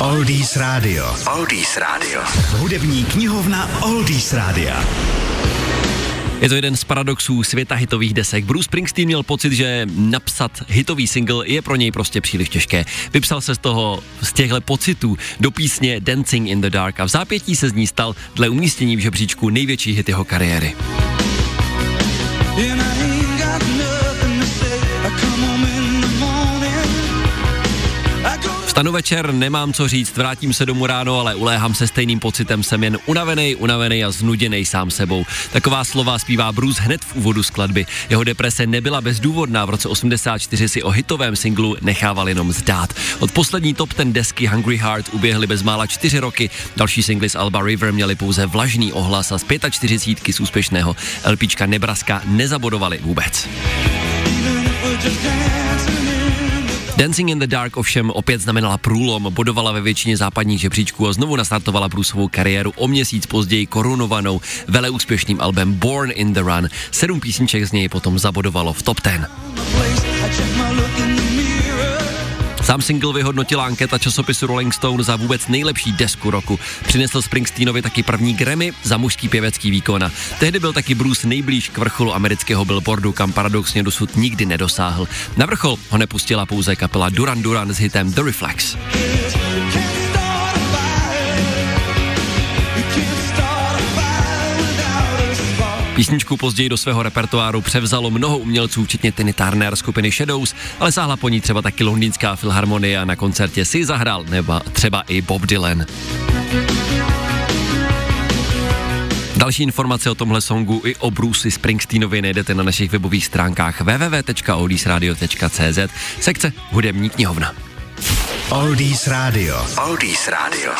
Oldies Radio. Oldies Radio. Hudební knihovna Oldies Rádia. Je to jeden z paradoxů světa hitových desek. Bruce Springsteen měl pocit, že napsat hitový single je pro něj prostě příliš těžké. Vypsal se z toho, z těchto pocitů do písně Dancing in the Dark a v zápětí se z ní stal dle umístění v žebříčku největší hit jeho kariéry. Vstanu večer, nemám co říct, vrátím se domů ráno, ale uléhám se stejným pocitem, jsem jen unavený, unavený a znuděný sám sebou. Taková slova zpívá Bruce hned v úvodu skladby. Jeho deprese nebyla bezdůvodná, v roce 84 si o hitovém singlu nechával jenom zdát. Od poslední top ten desky Hungry Heart uběhly bezmála čtyři roky, další singly z Alba River měly pouze vlažný ohlas a z 45 z úspěšného LPčka Nebraska nezabodovali vůbec. Dancing in the Dark ovšem opět znamenala průlom, bodovala ve většině západních žebříčků a znovu nastartovala Bruceovou kariéru o měsíc později korunovanou veleúspěšným albem Born in the Run. Sedm písniček z něj potom zabodovalo v top 10. Sám single vyhodnotila anketa časopisu Rolling Stone za vůbec nejlepší desku roku. Přinesl Springsteenovi taky první Grammy za mužský pěvecký výkon. Tehdy byl taky Bruce nejblíž k vrcholu amerického billboardu, kam paradoxně dosud nikdy nedosáhl. Na vrchol ho nepustila pouze kapela Duran Duran s hitem The Reflex. Písničku později do svého repertoáru převzalo mnoho umělců, včetně Tiny Turner skupiny Shadows, ale sáhla po ní třeba taky londýnská filharmonie a na koncertě si zahrál nebo třeba i Bob Dylan. Další informace o tomhle songu i o Bruce Springsteenovi najdete na našich webových stránkách www.oldiesradio.cz sekce Hudební knihovna. Oldies Radio. Oldies Radio.